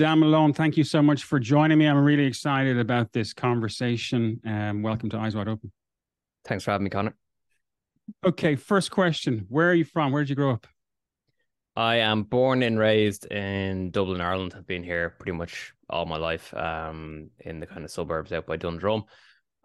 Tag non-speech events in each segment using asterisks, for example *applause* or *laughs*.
Dan Malone, thank you so much for joining me. I'm really excited about this conversation. Um, welcome to Eyes Wide Open. Thanks for having me, Connor. Okay, first question. Where are you from? Where did you grow up? I am born and raised in Dublin, Ireland. I've been here pretty much all my life um, in the kind of suburbs out by Dundrum.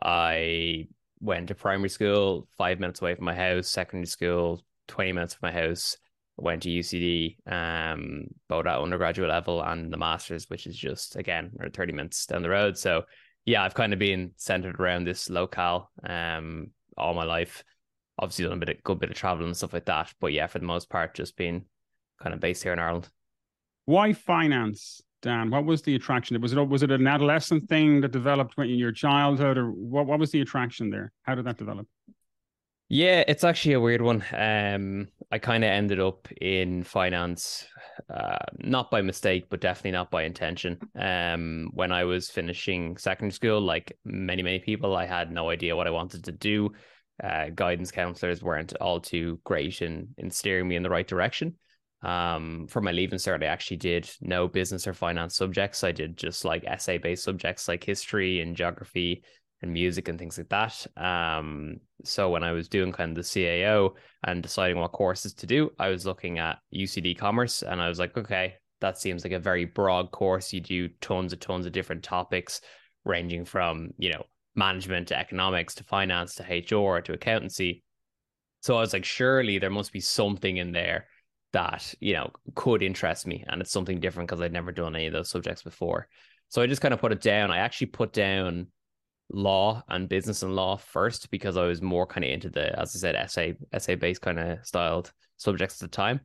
I went to primary school five minutes away from my house, secondary school 20 minutes from my house, went to UCD, um, both at undergraduate level and the masters, which is just again or 30 minutes down the road. So yeah, I've kind of been centered around this locale um all my life. Obviously done a bit of good bit of traveling and stuff like that. But yeah, for the most part, just been kind of based here in Ireland. Why finance, Dan? What was the attraction? Was it was it an adolescent thing that developed in your childhood, or what? What was the attraction there? How did that develop? Yeah, it's actually a weird one. Um, I kind of ended up in finance, uh, not by mistake, but definitely not by intention. Um, when I was finishing secondary school, like many, many people, I had no idea what I wanted to do. Uh, guidance counselors weren't all too great in in steering me in the right direction. Um, for my leaving cert, I actually did no business or finance subjects. I did just like essay based subjects like history and geography and music and things like that. Um, so when I was doing kind of the CAO and deciding what courses to do, I was looking at UCD Commerce and I was like, okay, that seems like a very broad course. You do tons and tons of different topics, ranging from you know management to economics to finance to HR to accountancy. So I was like, surely there must be something in there that you know could interest me, and it's something different because I'd never done any of those subjects before. So I just kind of put it down. I actually put down law and business and law first because I was more kind of into the, as I said, essay essay based kind of styled subjects at the time.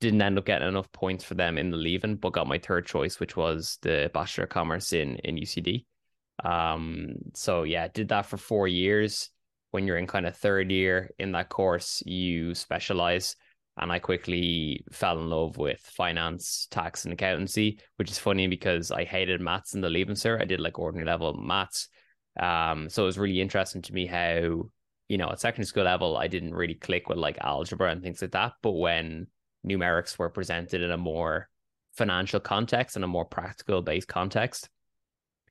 Didn't end up getting enough points for them in the leaving, but got my third choice, which was the Bachelor of Commerce in in UCD. Um, so yeah, did that for four years. When you're in kind of third year in that course, you specialize. And I quickly fell in love with finance, tax, and accountancy, which is funny because I hated maths in the leaving cert. I did like ordinary level maths um, so it was really interesting to me how, you know, at secondary school level, I didn't really click with like algebra and things like that. But when numerics were presented in a more financial context and a more practical based context,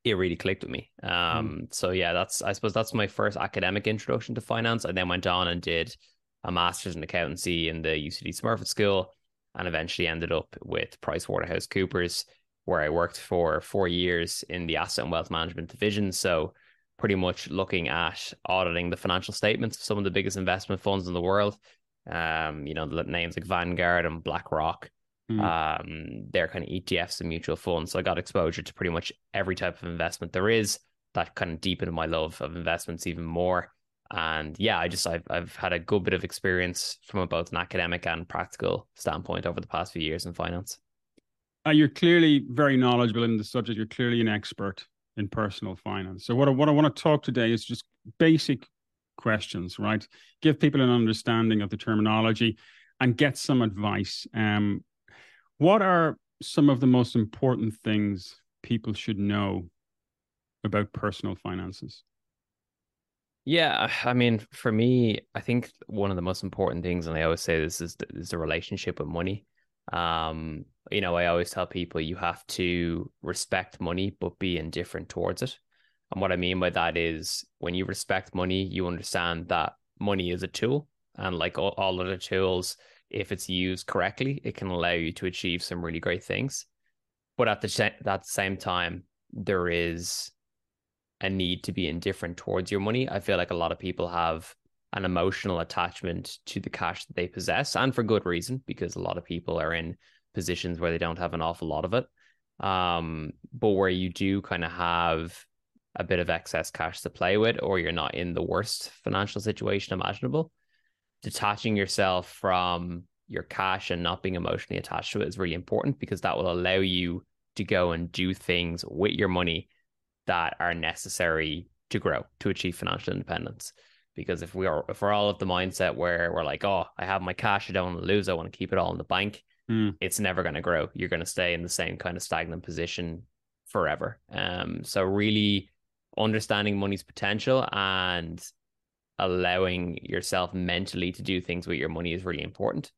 it really clicked with me. Hmm. Um, mm. so yeah, that's I suppose that's my first academic introduction to finance. I then went on and did a master's in accountancy in the UCD Smurfit School, and eventually ended up with PricewaterhouseCoopers, where I worked for four years in the asset and wealth management division. So pretty much looking at auditing the financial statements of some of the biggest investment funds in the world. Um, you know, the names like Vanguard and BlackRock. Mm. Um, they're kind of ETFs and mutual funds. So I got exposure to pretty much every type of investment there is. That kind of deepened my love of investments even more. And yeah, I just I've I've had a good bit of experience from both an academic and practical standpoint over the past few years in finance. Uh, you're clearly very knowledgeable in the subject. You're clearly an expert in personal finance. So what I, what I want to talk today is just basic questions, right? Give people an understanding of the terminology and get some advice. Um, what are some of the most important things people should know about personal finances? Yeah, I mean, for me, I think one of the most important things, and I always say this is the, is the relationship with money. Um, you know, I always tell people you have to respect money, but be indifferent towards it. And what I mean by that is when you respect money, you understand that money is a tool. And like all, all other tools, if it's used correctly, it can allow you to achieve some really great things. But at the, at the same time, there is a need to be indifferent towards your money. I feel like a lot of people have an emotional attachment to the cash that they possess, and for good reason, because a lot of people are in positions where they don't have an awful lot of it. Um, but where you do kind of have a bit of excess cash to play with, or you're not in the worst financial situation imaginable, detaching yourself from your cash and not being emotionally attached to it is really important because that will allow you to go and do things with your money that are necessary to grow to achieve financial independence because if we are if we're all of the mindset where we're like oh i have my cash i don't want to lose i want to keep it all in the bank mm. it's never going to grow you're going to stay in the same kind of stagnant position forever um so really understanding money's potential and allowing yourself mentally to do things with your money is really important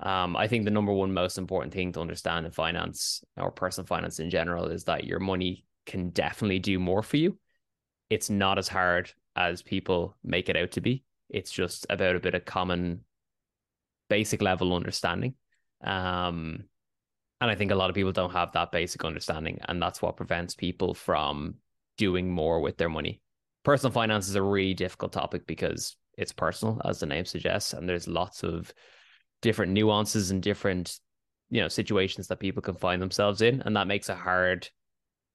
Um, I think the number one most important thing to understand in finance or personal finance in general is that your money can definitely do more for you. It's not as hard as people make it out to be. It's just about a bit of common, basic level understanding. Um, and I think a lot of people don't have that basic understanding, and that's what prevents people from doing more with their money. Personal finance is a really difficult topic because it's personal, as the name suggests, and there's lots of different nuances and different, you know, situations that people can find themselves in, and that makes it hard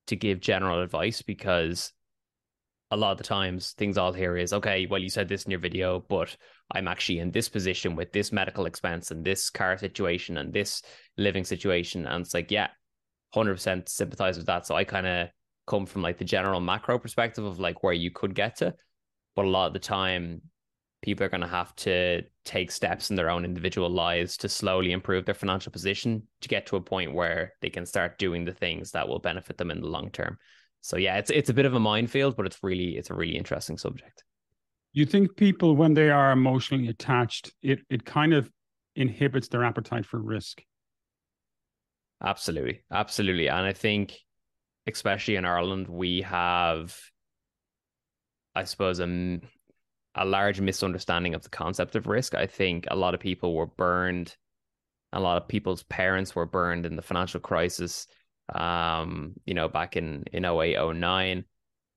to give general advice because a lot of the times things I'll hear is, okay, well, you said this in your video, but I'm actually in this position with this medical expense and this car situation and this living situation. And it's like, yeah, 100% sympathize with that. So I kind of come from like the general macro perspective of like where you could get to. But a lot of the time, people are going to have to take steps in their own individual lives to slowly improve their financial position to get to a point where they can start doing the things that will benefit them in the long term. So yeah, it's it's a bit of a minefield, but it's really it's a really interesting subject. You think people when they are emotionally attached, it it kind of inhibits their appetite for risk. Absolutely. Absolutely. And I think especially in Ireland, we have I suppose a, a large misunderstanding of the concept of risk. I think a lot of people were burned, a lot of people's parents were burned in the financial crisis um, you know, back in in 08, 09.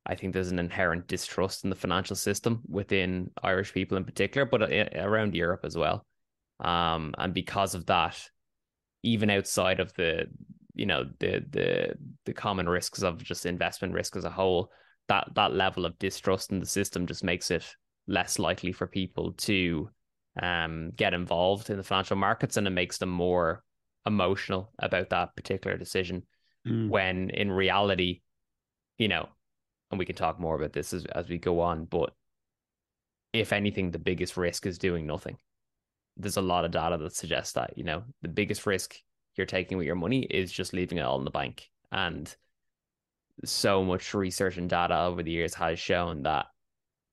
I think there's an inherent distrust in the financial system within Irish people in particular, but around Europe as well. Um, and because of that, even outside of the, you know, the the the common risks of just investment risk as a whole, that that level of distrust in the system just makes it less likely for people to um, get involved in the financial markets, and it makes them more emotional about that particular decision mm. when in reality, you know, and we can talk more about this as, as we go on, but if anything, the biggest risk is doing nothing. There's a lot of data that suggests that, you know, the biggest risk you're taking with your money is just leaving it all in the bank. And so much research and data over the years has shown that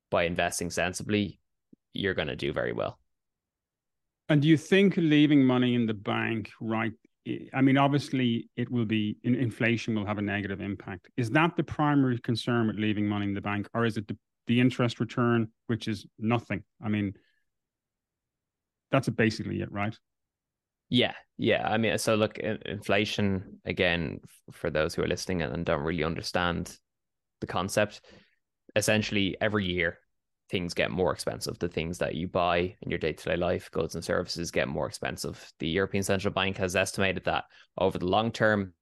by investing sensibly, you're going to do very well. And do you think leaving money in the bank right I mean, obviously, it will be inflation will have a negative impact. Is that the primary concern with leaving money in the bank, or is it the, the interest return, which is nothing? I mean, that's basically it, right? Yeah, yeah. I mean, so look, inflation again for those who are listening and don't really understand the concept. Essentially, every year things get more expensive. The things that you buy in your day to day life, goods and services, get more expensive. The European Central Bank has estimated that over the long term,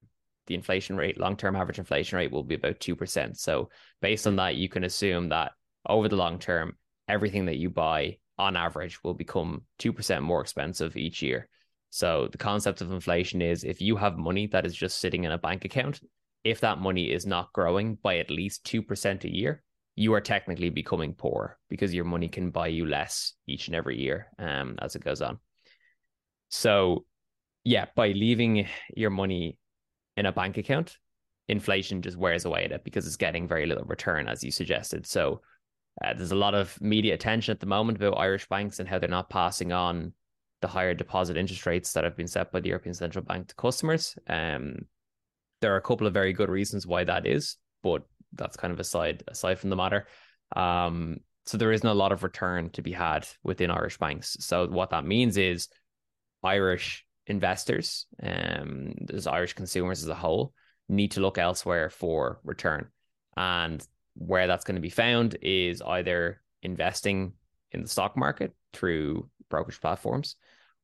the inflation rate, long term average inflation rate, will be about 2%. So, based on that, you can assume that over the long term, everything that you buy on average will become 2% more expensive each year. So, the concept of inflation is if you have money that is just sitting in a bank account, if that money is not growing by at least 2% a year, you are technically becoming poor because your money can buy you less each and every year um, as it goes on. So, yeah, by leaving your money in a bank account, inflation just wears away at it because it's getting very little return, as you suggested. So, uh, there's a lot of media attention at the moment about Irish banks and how they're not passing on the higher deposit interest rates that have been set by the European Central Bank to customers. Um, there are a couple of very good reasons why that is, but that's kind of aside aside from the matter. Um, so there isn't a lot of return to be had within Irish banks. So what that means is Irish investors, um, as Irish consumers as a whole, need to look elsewhere for return. And where that's going to be found is either investing in the stock market through brokerage platforms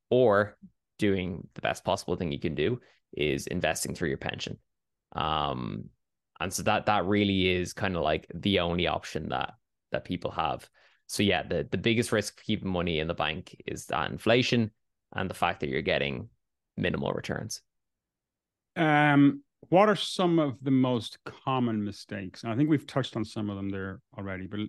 or doing the best possible thing you can do is investing through your pension. Um, and so that that really is kind of like the only option that that people have. So yeah the the biggest risk for keeping money in the bank is that inflation and the fact that you're getting minimal returns. Um what are some of the most common mistakes? I think we've touched on some of them there already but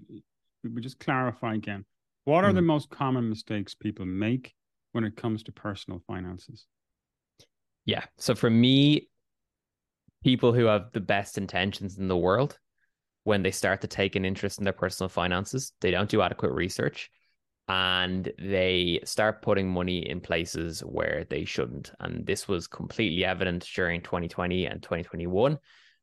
we just clarify again. What are mm. the most common mistakes people make when it comes to personal finances? Yeah. So for me people who have the best intentions in the world when they start to take an interest in their personal finances they don't do adequate research and they start putting money in places where they shouldn't. And this was completely evident during 2020 and 2021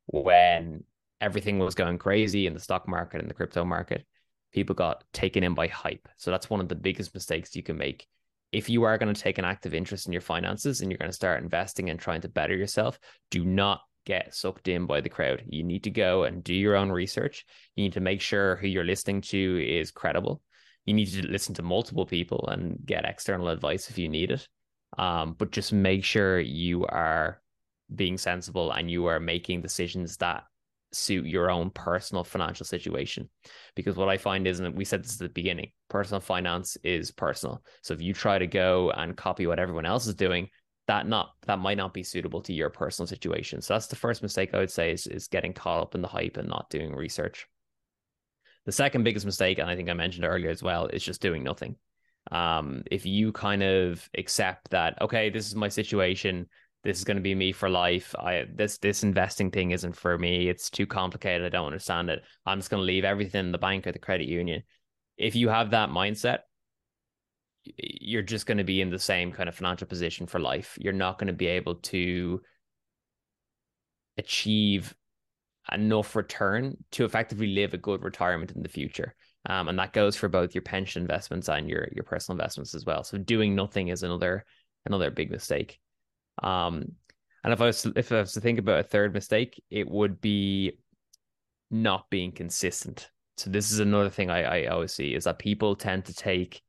when everything was going crazy in the stock market and the crypto market. People got taken in by hype. So that's one of the biggest mistakes you can make. If you are going to take an active interest in your finances and you're going to start investing and trying to better yourself, do not get sucked in by the crowd. You need to go and do your own research. You need to make sure who you're listening to is credible you need to listen to multiple people and get external advice if you need it. Um, but just make sure you are being sensible and you are making decisions that suit your own personal financial situation. Because what I find is, and we said this at the beginning, personal finance is personal. So if you try to go and copy what everyone else is doing, that not that might not be suitable to your personal situation. So that's the first mistake I would say is is getting caught up in the hype and not doing research. The second biggest mistake, and I think I mentioned earlier as well, is just doing nothing. Um, if you kind of accept that, okay, this is my situation, this is going to be me for life. I this this investing thing isn't for me. It's too complicated. I don't understand it. I'm just going to leave everything in the bank or the credit union. If you have that mindset, you're just going to be in the same kind of financial position for life. You're not going to be able to achieve enough return to effectively live a good retirement in the future. Um, and that goes for both your pension investments and your your personal investments as well. So doing nothing is another another big mistake. Um, and if I was if I was to think about a third mistake, it would be not being consistent. So this is another thing I, I always see is that people tend to take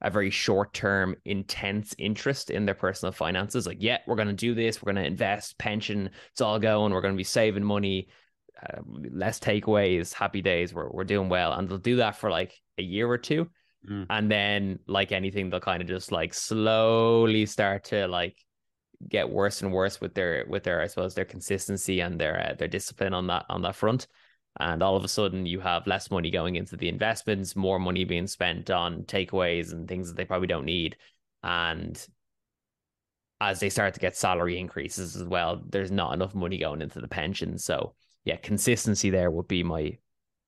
a very short term, intense interest in their personal finances. Like, yeah, we're going to do this. We're going to invest pension. It's all going. We're going to be saving money uh, less takeaways, happy days, we're, we're doing well. And they'll do that for like a year or two. Mm. And then, like anything, they'll kind of just like slowly start to like get worse and worse with their with their I suppose their consistency and their uh, their discipline on that on that front. And all of a sudden, you have less money going into the investments, more money being spent on takeaways and things that they probably don't need. And as they start to get salary increases as well, there's not enough money going into the pension. So yeah, consistency there would be my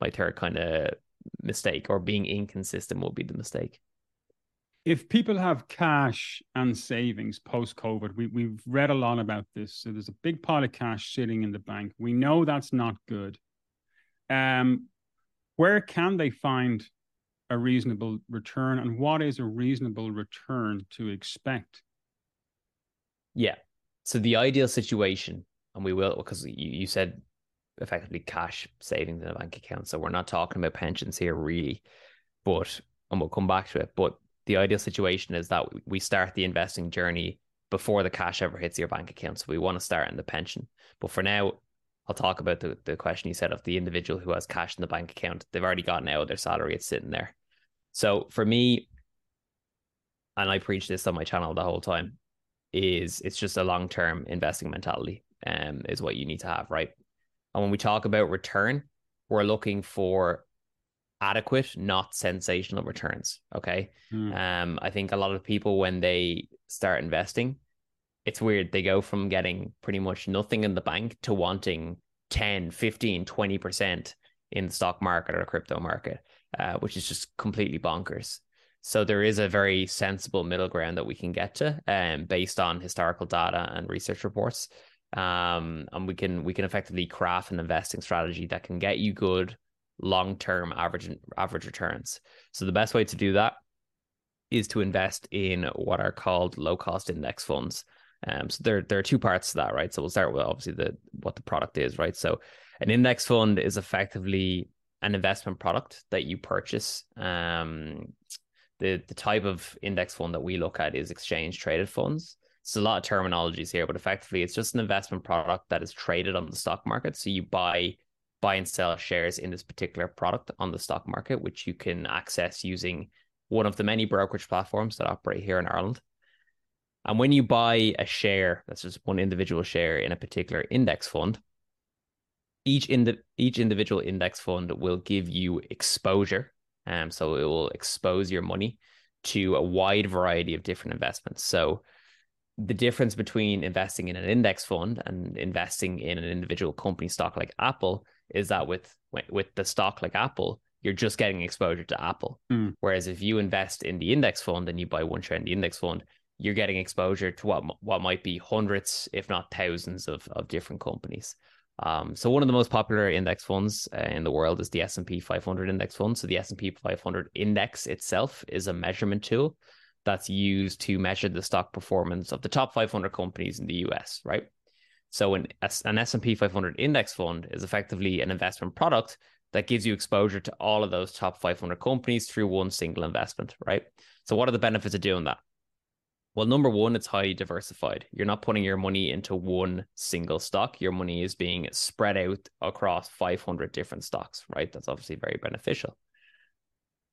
my third kind of mistake, or being inconsistent would be the mistake. If people have cash and savings post COVID, we, we've read a lot about this. So there's a big pile of cash sitting in the bank. We know that's not good. Um, where can they find a reasonable return, and what is a reasonable return to expect? Yeah. So the ideal situation, and we will because you, you said effectively cash savings in a bank account. So we're not talking about pensions here really, but and we'll come back to it. But the ideal situation is that we start the investing journey before the cash ever hits your bank account. So we want to start in the pension. But for now, I'll talk about the, the question you said of the individual who has cash in the bank account. They've already gotten out of their salary, it's sitting there. So for me, and I preach this on my channel the whole time, is it's just a long term investing mentality, um, is what you need to have, right? And when we talk about return, we're looking for adequate, not sensational returns. Okay. Mm. Um, I think a lot of people, when they start investing, it's weird. They go from getting pretty much nothing in the bank to wanting 10, 15, 20% in the stock market or crypto market, uh, which is just completely bonkers. So there is a very sensible middle ground that we can get to um, based on historical data and research reports um, and we can we can effectively craft an investing strategy that can get you good long term average average returns. So the best way to do that is to invest in what are called low cost index funds. Um, so there there are two parts to that, right? So we'll start with obviously the what the product is, right? So an index fund is effectively an investment product that you purchase. Um, the the type of index fund that we look at is exchange traded funds. It's a lot of terminologies here, but effectively it's just an investment product that is traded on the stock market. So you buy buy and sell shares in this particular product on the stock market, which you can access using one of the many brokerage platforms that operate here in Ireland. And when you buy a share, that's just one individual share in a particular index fund, each in the each individual index fund will give you exposure. Um, so it will expose your money to a wide variety of different investments. So the difference between investing in an index fund and investing in an individual company stock like Apple is that with with the stock like Apple, you're just getting exposure to Apple. Mm. Whereas if you invest in the index fund and you buy one share in the index fund, you're getting exposure to what what might be hundreds, if not thousands, of of different companies. Um, so one of the most popular index funds uh, in the world is the S&P 500 index fund. So the S&P 500 index itself is a measurement tool that's used to measure the stock performance of the top 500 companies in the US, right? So an, an S&P 500 index fund is effectively an investment product that gives you exposure to all of those top 500 companies through one single investment, right? So what are the benefits of doing that? Well, number one, it's highly diversified. You're not putting your money into one single stock. Your money is being spread out across 500 different stocks, right? That's obviously very beneficial.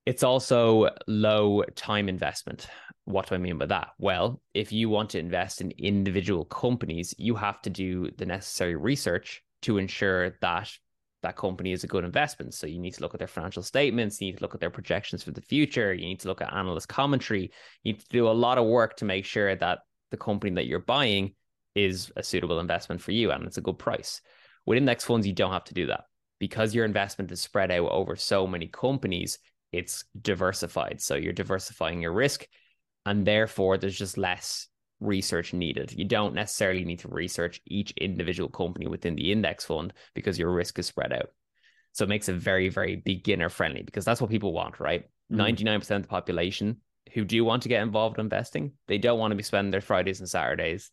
It's also low time investment. What do I mean by that? Well, if you want to invest in individual companies, you have to do the necessary research to ensure that that company is a good investment. So you need to look at their financial statements, you need to look at their projections for the future, you need to look at analyst commentary, you need to do a lot of work to make sure that the company that you're buying is a suitable investment for you and it's a good price. With index funds, you don't have to do that. Because your investment is spread out over so many companies, it's diversified. So you're diversifying your risk, and therefore there's just less research needed. You don't necessarily need to research each individual company within the index fund because your risk is spread out. So it makes it very, very beginner friendly because that's what people want, right? Mm. 99% of the population who do want to get involved in investing, they don't want to be spending their Fridays and Saturdays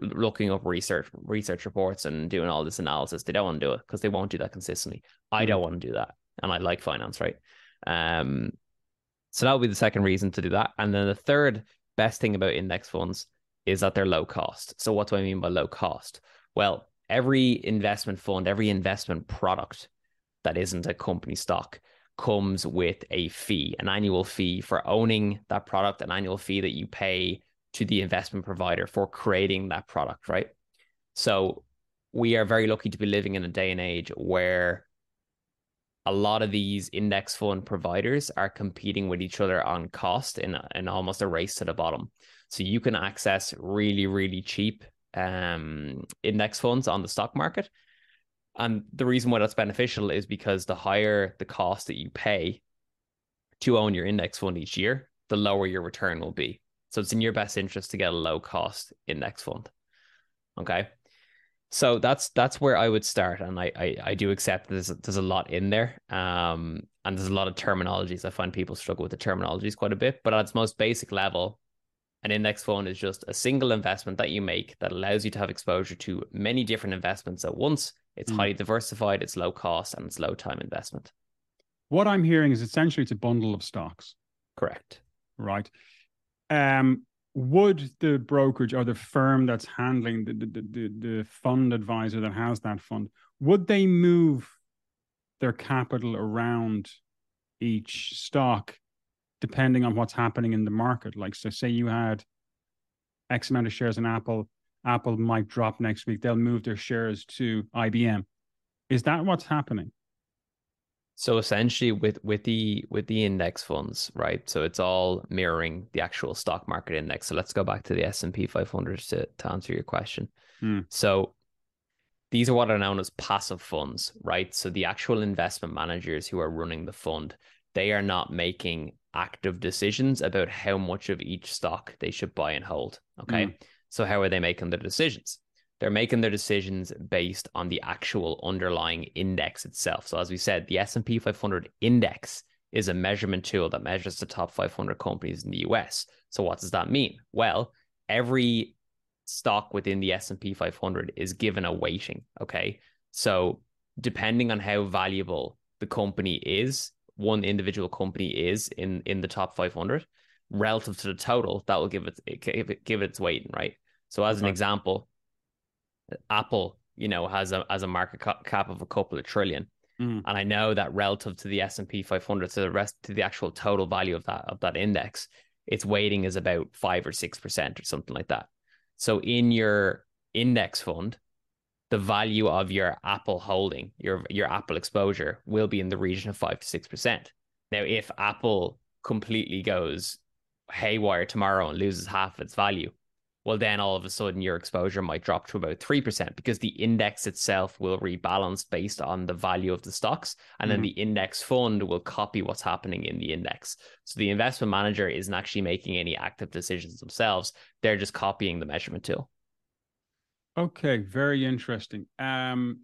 looking up research research reports and doing all this analysis. They don't want to do it because they won't do that consistently. I mm. don't want to do that. And I like finance, right? Um so that would be the second reason to do that. And then the third best thing about index funds is that they're low cost. So, what do I mean by low cost? Well, every investment fund, every investment product that isn't a company stock comes with a fee, an annual fee for owning that product, an annual fee that you pay to the investment provider for creating that product, right? So, we are very lucky to be living in a day and age where a lot of these index fund providers are competing with each other on cost in, in almost a race to the bottom. So you can access really, really cheap um, index funds on the stock market. And the reason why that's beneficial is because the higher the cost that you pay to own your index fund each year, the lower your return will be. So it's in your best interest to get a low cost index fund. Okay. So that's that's where I would start, and I I, I do accept there's there's a lot in there, um, and there's a lot of terminologies. I find people struggle with the terminologies quite a bit, but at its most basic level, an index fund is just a single investment that you make that allows you to have exposure to many different investments at once. It's mm. highly diversified, it's low cost, and it's low time investment. What I'm hearing is essentially it's a bundle of stocks. Correct. Right. Um, would the brokerage or the firm that's handling the, the, the, the fund advisor that has that fund, would they move their capital around each stock depending on what's happening in the market. Like, so say you had X amount of shares in Apple, Apple might drop next week. They'll move their shares to IBM. Is that what's happening? So essentially, with with the with the index funds, right? So it's all mirroring the actual stock market index. So let's go back to the S and P 500 to to answer your question. Hmm. So these are what are known as passive funds, right? So the actual investment managers who are running the fund, they are not making active decisions about how much of each stock they should buy and hold. Okay. Mm. So, how are they making their decisions? They're making their decisions based on the actual underlying index itself. So, as we said, the S&P 500 index is a measurement tool that measures the top 500 companies in the US. So, what does that mean? Well, every stock within the S&P 500 is given a weighting, okay? So, depending on how valuable the company is, one individual company is in in the top 500 relative to the total that will give it give it, give it its weight right? So as an example apple you know has a as a market cap of a couple of trillion. Mm. and i know that relative to the s&p 500 to the rest to the actual total value of that of that index its weighting is about 5 or 6% or something like that. So in your index fund the value of your Apple holding, your your Apple exposure, will be in the region of five to six percent. Now, if Apple completely goes haywire tomorrow and loses half its value, well, then all of a sudden your exposure might drop to about 3% because the index itself will rebalance based on the value of the stocks. And then mm-hmm. the index fund will copy what's happening in the index. So the investment manager isn't actually making any active decisions themselves, they're just copying the measurement tool. Okay, very interesting. Um,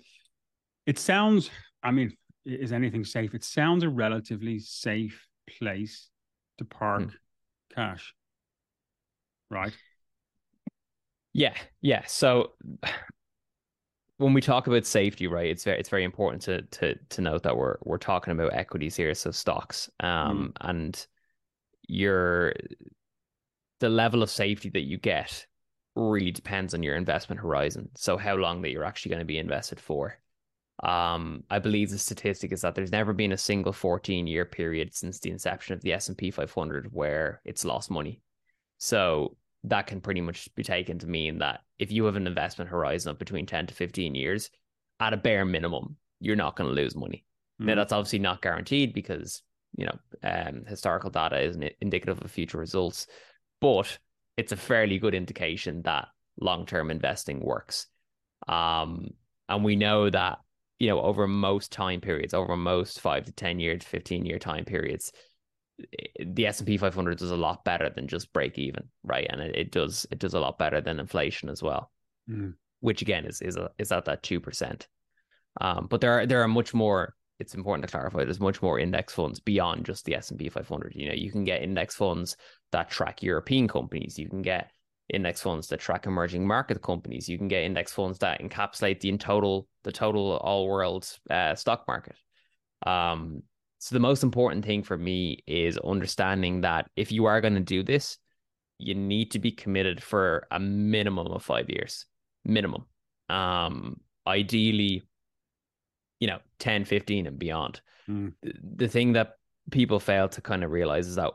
it sounds, I mean, is anything safe? It sounds a relatively safe place to park hmm. cash, right? Yeah, yeah. So when we talk about safety, right, it's very it's very important to to to note that we're we're talking about equities here, so stocks, um, mm. and your the level of safety that you get really depends on your investment horizon. So how long that you're actually going to be invested for. Um, I believe the statistic is that there's never been a single 14 year period since the inception of the S&P 500 where it's lost money. So that can pretty much be taken to mean that if you have an investment horizon of between 10 to 15 years, at a bare minimum, you're not going to lose money. Mm. Now, that's obviously not guaranteed because, you know, um, historical data isn't indicative of future results, but it's a fairly good indication that long term investing works. Um, and we know that, you know, over most time periods, over most five to 10 year to 15 year time periods, the S&P 500 does a lot better than just break even, right? And it, it does it does a lot better than inflation as well. Mm. Which again is is a, is at that 2%. Um, but there are there are much more it's important to clarify there's much more index funds beyond just the S&P 500. You know, you can get index funds that track European companies, you can get index funds that track emerging market companies, you can get index funds that encapsulate the in total the total all world uh, stock market. Um, so the most important thing for me is understanding that if you are going to do this, you need to be committed for a minimum of five years, minimum. Um, ideally, you know, 10, 15 and beyond. Mm. The, the thing that people fail to kind of realize is that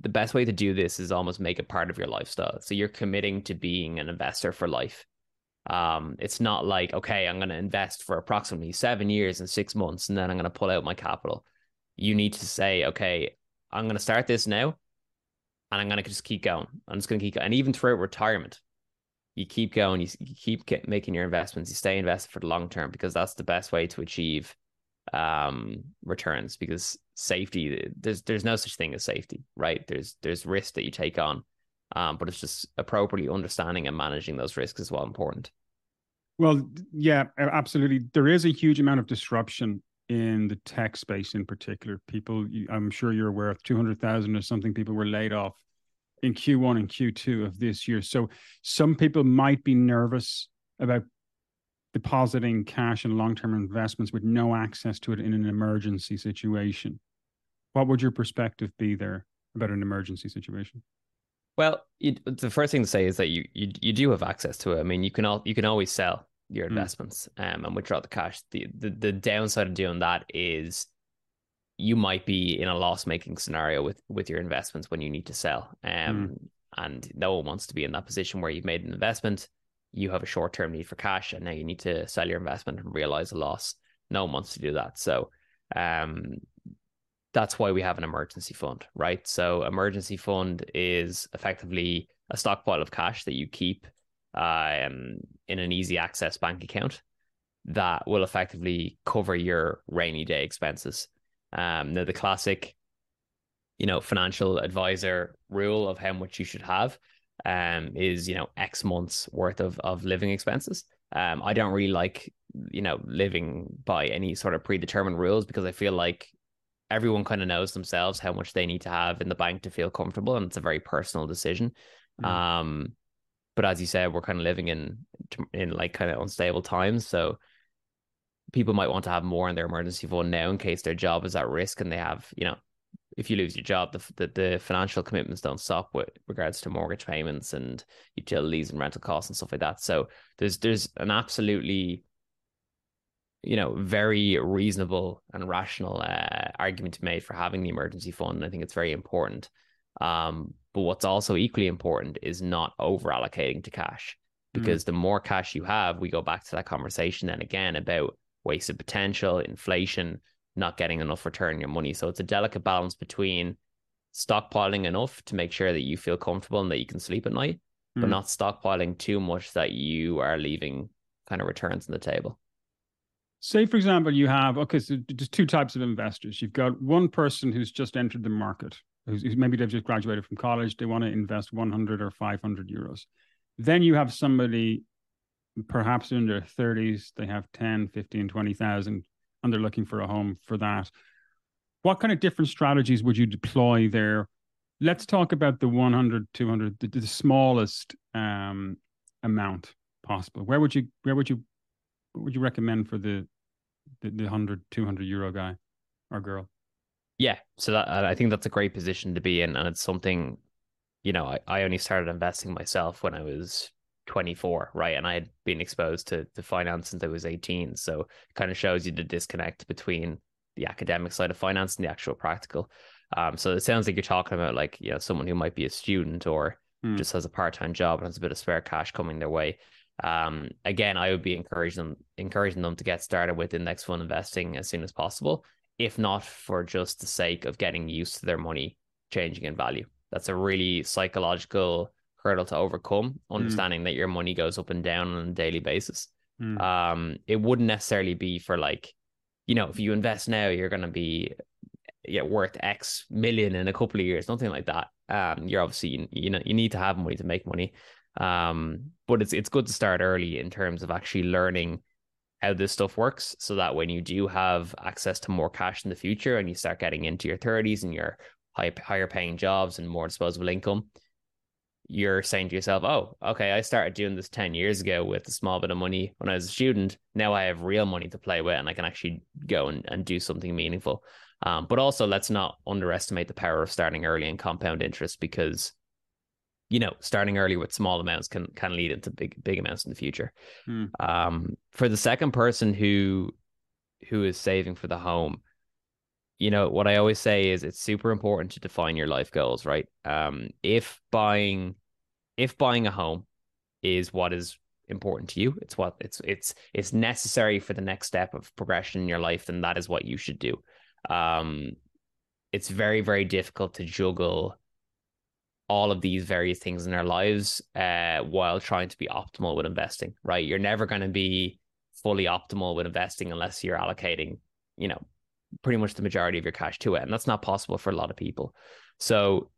the best way to do this is almost make it part of your lifestyle. So you're committing to being an investor for life. Um, it's not like, okay, I'm going to invest for approximately seven years and six months, and then I'm going to pull out my capital you need to say, okay, I'm going to start this now and I'm going to just keep going. I'm just going to keep going. And even throughout retirement, you keep going, you, keep making your investments, you stay invested for the long term because that's the best way to achieve um returns because safety there's there's no such thing as safety right? There's there's risk that you take on um but it's just appropriately understanding and managing those risks is well important. Well yeah absolutely. There is a huge amount of disruption in the tech space in particular. People, I'm sure you're aware of 200,000 or something people were laid off in Q1 and Q2 of this year. So some people might be nervous about depositing cash and long term investments with no access to it in an emergency situation. What would your perspective be there about an emergency situation? Well, you, the first thing to say is that you, you you do have access to it. I mean, you can all you can always sell your hmm. investments mm. um, and withdraw the cash. The, the the downside of doing that is you might be in a loss making scenario with with your investments when you need to sell. Um, mm. and no one wants to be in that position where you've made an investment, you have a short term need for cash, and now you need to sell your investment and realize a loss. No one wants to do that. So, um, that's why we have an emergency fund, right? So, emergency fund is effectively a stockpile of cash that you keep um, in an easy access bank account that will effectively cover your rainy day expenses. Um, now, the classic, you know, financial advisor rule of how much you should have um, is, you know, X months worth of, of living expenses. Um, I don't really like, you know, living by any sort of predetermined rules because I feel like everyone kind of knows themselves how much they need to have in the bank to feel comfortable, and it's a very personal decision. Mm. Um, but as you said, we're kind of living in in like kind of unstable times. So people might want to have more in their emergency fund now in case their job is at risk and they have, you know, if you lose your job, the, the, the financial commitments don't stop with regards to mortgage payments and utilities and rental costs and stuff like that. So there's there's an absolutely, you know, very reasonable and rational uh, argument to be made for having the emergency fund. I think it's very important. Um, but what's also equally important is not over allocating to cash mm. because mm. the more cash you have, we go back to that conversation then again about wasted potential, inflation, not getting enough return on your money. So it's a delicate balance between stockpiling enough to make sure that you feel comfortable and that you can sleep at night, but hmm. not stockpiling too much that you are leaving kind of returns on the table. Say, for example, you have okay, so there's two types of investors. You've got one person who's just entered the market, who's, who's maybe they've just graduated from college, they want to invest 100 or 500 euros. Then you have somebody perhaps in their 30s, they have 10, 15, 20,000, and they're looking for a home for that. What kind of different strategies would you deploy there? Let's talk about the 100, 200, the, the smallest um, amount possible. Where would you, where would you, what would you recommend for the the, the 100 200 euro guy or girl yeah so that i think that's a great position to be in and it's something you know i, I only started investing myself when i was 24 right and i had been exposed to, to finance since i was 18 so it kind of shows you the disconnect between the academic side of finance and the actual practical um, so it sounds like you're talking about like you know someone who might be a student or mm. just has a part-time job and has a bit of spare cash coming their way um, again, I would be encouraging them, encouraging them to get started with index fund investing as soon as possible, if not for just the sake of getting used to their money changing in value. That's a really psychological hurdle to overcome, hmm. understanding mm. that your money goes up and down on a daily basis. Mm. Um, it wouldn't necessarily be for like, you know, if you invest now, you're going to be yeah, worth X million in a couple of years, nothing like that. Um, you're obviously you know you need to have money to make money. Um, but it's it's good to start early in terms of actually learning how this stuff works so that when you do have access to more cash in the future and you start getting into your 30s and your high, higher paying jobs and more disposable income you're saying to yourself oh okay i started doing this 10 years ago with a small bit of money when i was a student now i have real money to play with and i can actually go and, and do something meaningful um, but also let's not underestimate the power of starting early and compound interest because you know, starting early with small amounts can can lead into big big amounts in the future. Hmm. Um, for the second person who who is saving for the home, you know, what I always say is it's super important to define your life goals, right? Um, if buying if buying a home is what is important to you, it's what it's it's it's necessary for the next step of progression in your life, then that is what you should do. Um, it's very very difficult to juggle all of these various things in our lives uh, while trying to be optimal with investing, right? You're never going to be fully optimal with investing unless you're allocating, you know, pretty much the majority of your cash to it. And that's not possible for a lot of people. So,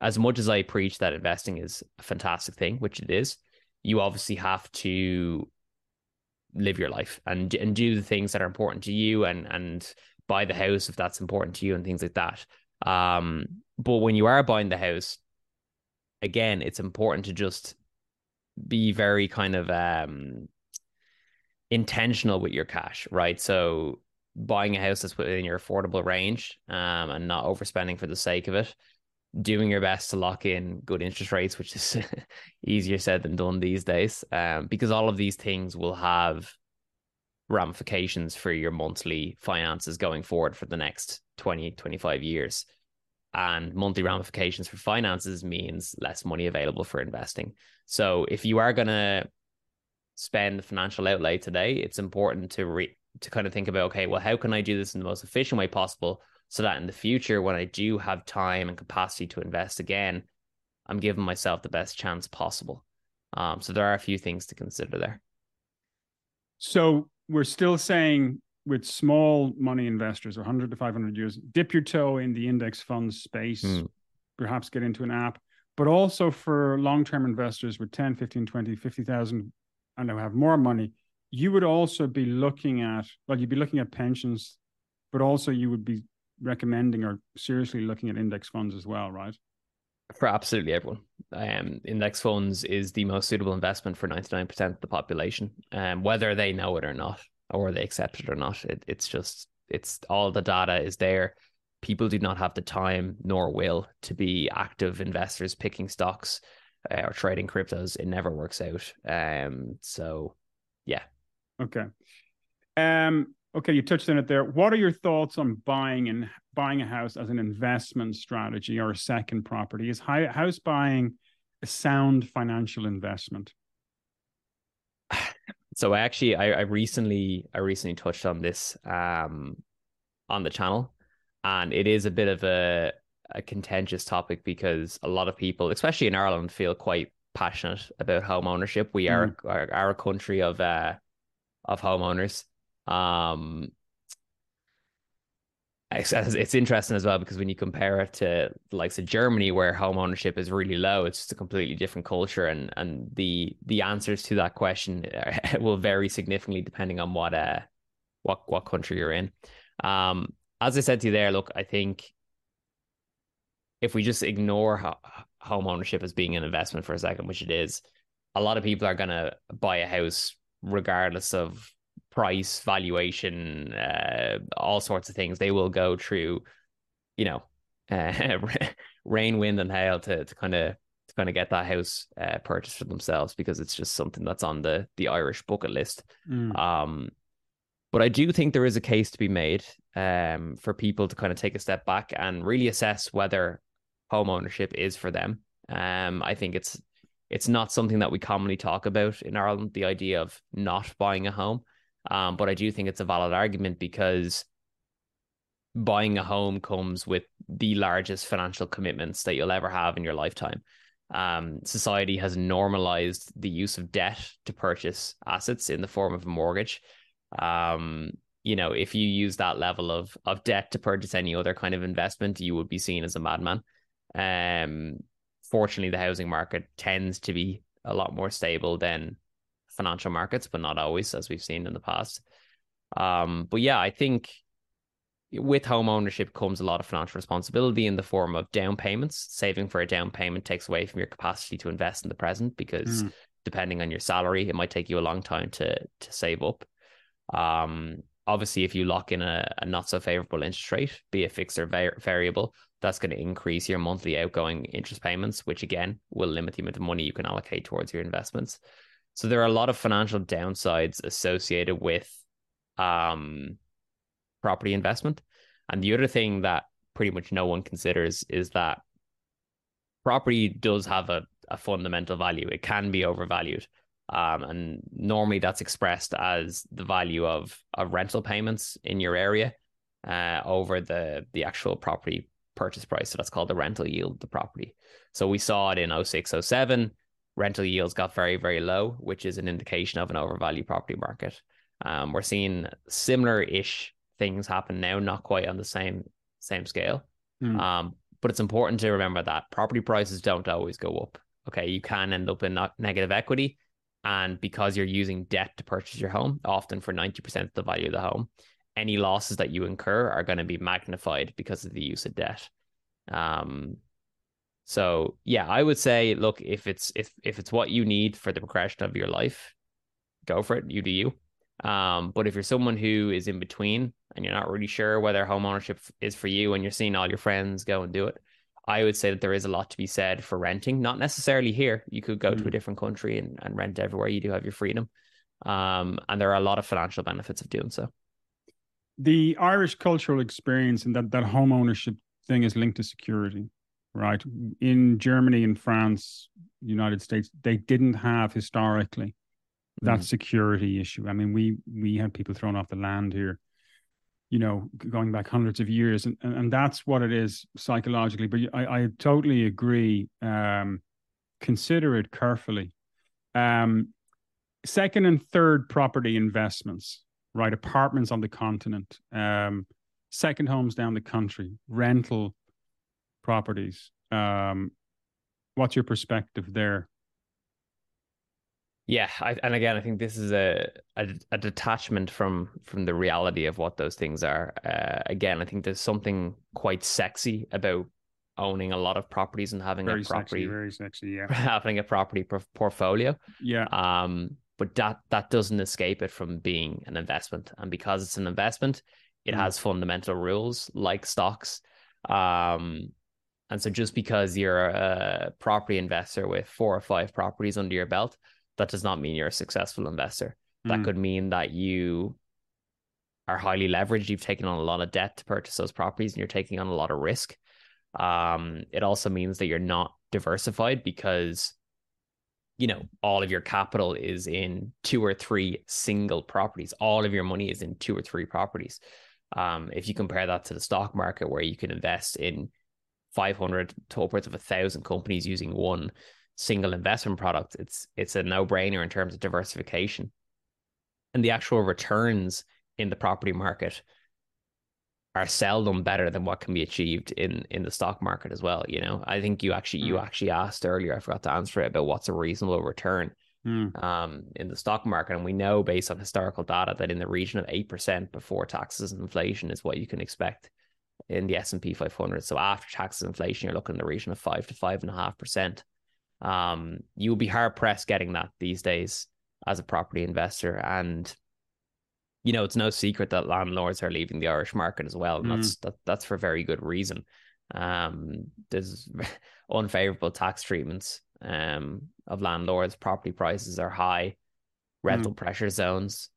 as much as I preach that investing is a fantastic thing, which it is, you obviously have to live your life and and do the things that are important to you and and buy the house if that's important to you and things like that. Um, but when you are buying the house, again, it's important to just be very kind of um intentional with your cash, right? So buying a house that's within your affordable range um, and not overspending for the sake of it, doing your best to lock in good interest rates, which is *laughs* easier said than done these days, um, because all of these things will have ramifications for your monthly finances going forward for the next 20, 25 years and monthly ramifications for finances means less money available for investing. So if you are going to spend financial outlay today, it's important to re- to kind of think about okay, well, how can I do this in the most efficient way possible so that in the future when I do have time and capacity to invest again, I'm giving myself the best chance possible. Um, so there are a few things to consider there. So we're still saying with small money investors, 100 to 500 years, dip your toe in the index fund space, mm. perhaps get into an app, but also for long-term investors with 10, 15, 20, 50,000 and now have more money, you would also be looking at, well, you'd be looking at pensions, but also you would be recommending or seriously looking at index funds as well, right? For absolutely everyone. Um, index funds is the most suitable investment for 99% of the population, um, whether they know it or not or they accept it or not. It, it's just it's all the data is there. People do not have the time nor will to be active investors picking stocks uh, or trading cryptos. It never works out. Um. So, yeah. Okay. Um. Okay, you touched on it there. What are your thoughts on buying and buying a house as an investment strategy or a second property? Is house buying a sound financial investment? *sighs* so I actually I, I recently I recently touched on this um on the channel and it is a bit of a a contentious topic because a lot of people especially in Ireland feel quite passionate about home ownership. We are, mm. are, are a country of uh of homeowners. Um, *laughs* it's, interesting as well because when you compare it to the likes of Germany, where home ownership is really low, it's just a completely different culture, and and the the answers to that question *laughs* will vary significantly depending on what uh what what country you're in. Um, as I said to you there, look, I think if we just ignore ho- home ownership as being an investment for a second, which it is, a lot of people are going to buy a house regardless of price, valuation, uh, all sorts of things. They will go through, you know, uh, *laughs* rain, wind, and hail to to kind of to kind of get that house uh, purchased for themselves because it's just something that's on the the Irish bucket list. Mm. Um, but I do think there is a case to be made um, for people to kind of take a step back and really assess whether home ownership is for them. Um, I think it's it's not something that we commonly talk about in Ireland, the idea of not buying a home. Um, but I do think it's a valid argument because buying a home comes with the largest financial commitments that you'll ever have in your lifetime. Um, society has normalized the use of debt to purchase assets in the form of a mortgage. Um, you know, if you use that level of of debt to purchase any other kind of investment, you would be seen as a madman. Um, fortunately, the housing market tends to be a lot more stable than financial markets, but not always, as we've seen in the past. Um, but yeah, I think with home ownership comes a lot of financial responsibility in the form of down payments. Saving for a down payment takes away from your capacity to invest in the present because mm. depending on your salary, it might take you a long time to to save up. Um, obviously, if you lock in a, a not so favorable interest rate, be it fixed or var- variable, that's going to increase your monthly outgoing interest payments, which again will limit the amount of money you can allocate towards your investments. So there are a lot of financial downsides associated with um, property investment. And the other thing that pretty much no one considers is that property does have a, a fundamental value. It can be overvalued. Um, and normally that's expressed as the value of, of rental payments in your area uh, over the, the actual property purchase price. So that's called the rental yield of the property. So we saw it in 06, 07. Rental yields got very, very low, which is an indication of an overvalued property market. Um, we're seeing similar ish things happen now, not quite on the same same scale. Mm. Um, but it's important to remember that property prices don't always go up. Okay, you can end up in negative equity, and because you're using debt to purchase your home, often for ninety percent of the value of the home, any losses that you incur are going to be magnified because of the use of debt. Um, so yeah, I would say, look, if it's if if it's what you need for the progression of your life, go for it. You do you. Um, but if you're someone who is in between and you're not really sure whether home ownership is for you, and you're seeing all your friends go and do it, I would say that there is a lot to be said for renting. Not necessarily here. You could go mm. to a different country and, and rent everywhere. You do have your freedom. Um, and there are a lot of financial benefits of doing so the Irish cultural experience and that that home ownership thing is linked to security, right? In Germany and France, United States, they didn't have historically that mm. security issue. I mean, we we had people thrown off the land here, you know, going back hundreds of years, and and, that's what it is psychologically. But I, I totally agree. Um, consider it carefully. Um, second and third property investments right? Apartments on the continent, um, second homes down the country, rental properties. Um, what's your perspective there? Yeah, I, and again, I think this is a, a, a detachment from from the reality of what those things are. Uh, again, I think there's something quite sexy about owning a lot of properties and having very a property, sexy, very sexy, yeah, *laughs* having a property portfolio. Yeah. Um, but that that doesn't escape it from being an investment. And because it's an investment it mm. has fundamental rules like stocks. Um and so just because you're a property investor with four or five properties under your belt that does not mean you're a successful investor. Mm. that could mean that you are highly leveraged. You've taken on a lot of debt to purchase those properties and you're taking on a lot of risk. Um it also means that you're not diversified because you know all of your capital is in two or three single properties. All of your money is in two or three properties. Um, if you compare that to the stock market where you can invest in 500 to upwards of a thousand companies using one single investment product, it's it's a no brainer in terms of diversification, and the actual returns in the property market are seldom better than what can be achieved in in the stock market as well. You know, I think you actually mm. you actually asked earlier. I forgot to answer it about what's a reasonable return mm. um, in the stock market, and we know based on historical data that in the region of eight percent before taxes and inflation is what you can expect in the S and P 500. So after taxes and inflation, you're looking in the region of five to five and a half percent. Um, you'll be hard pressed getting that these days as a property investor, and you know, it's no secret that landlords are leaving the Irish market as well, and mm. that's that, that's for very good reason. Um, there's *laughs* unfavorable tax treatments um, of landlords. Property prices are high, rental mm. pressure zones.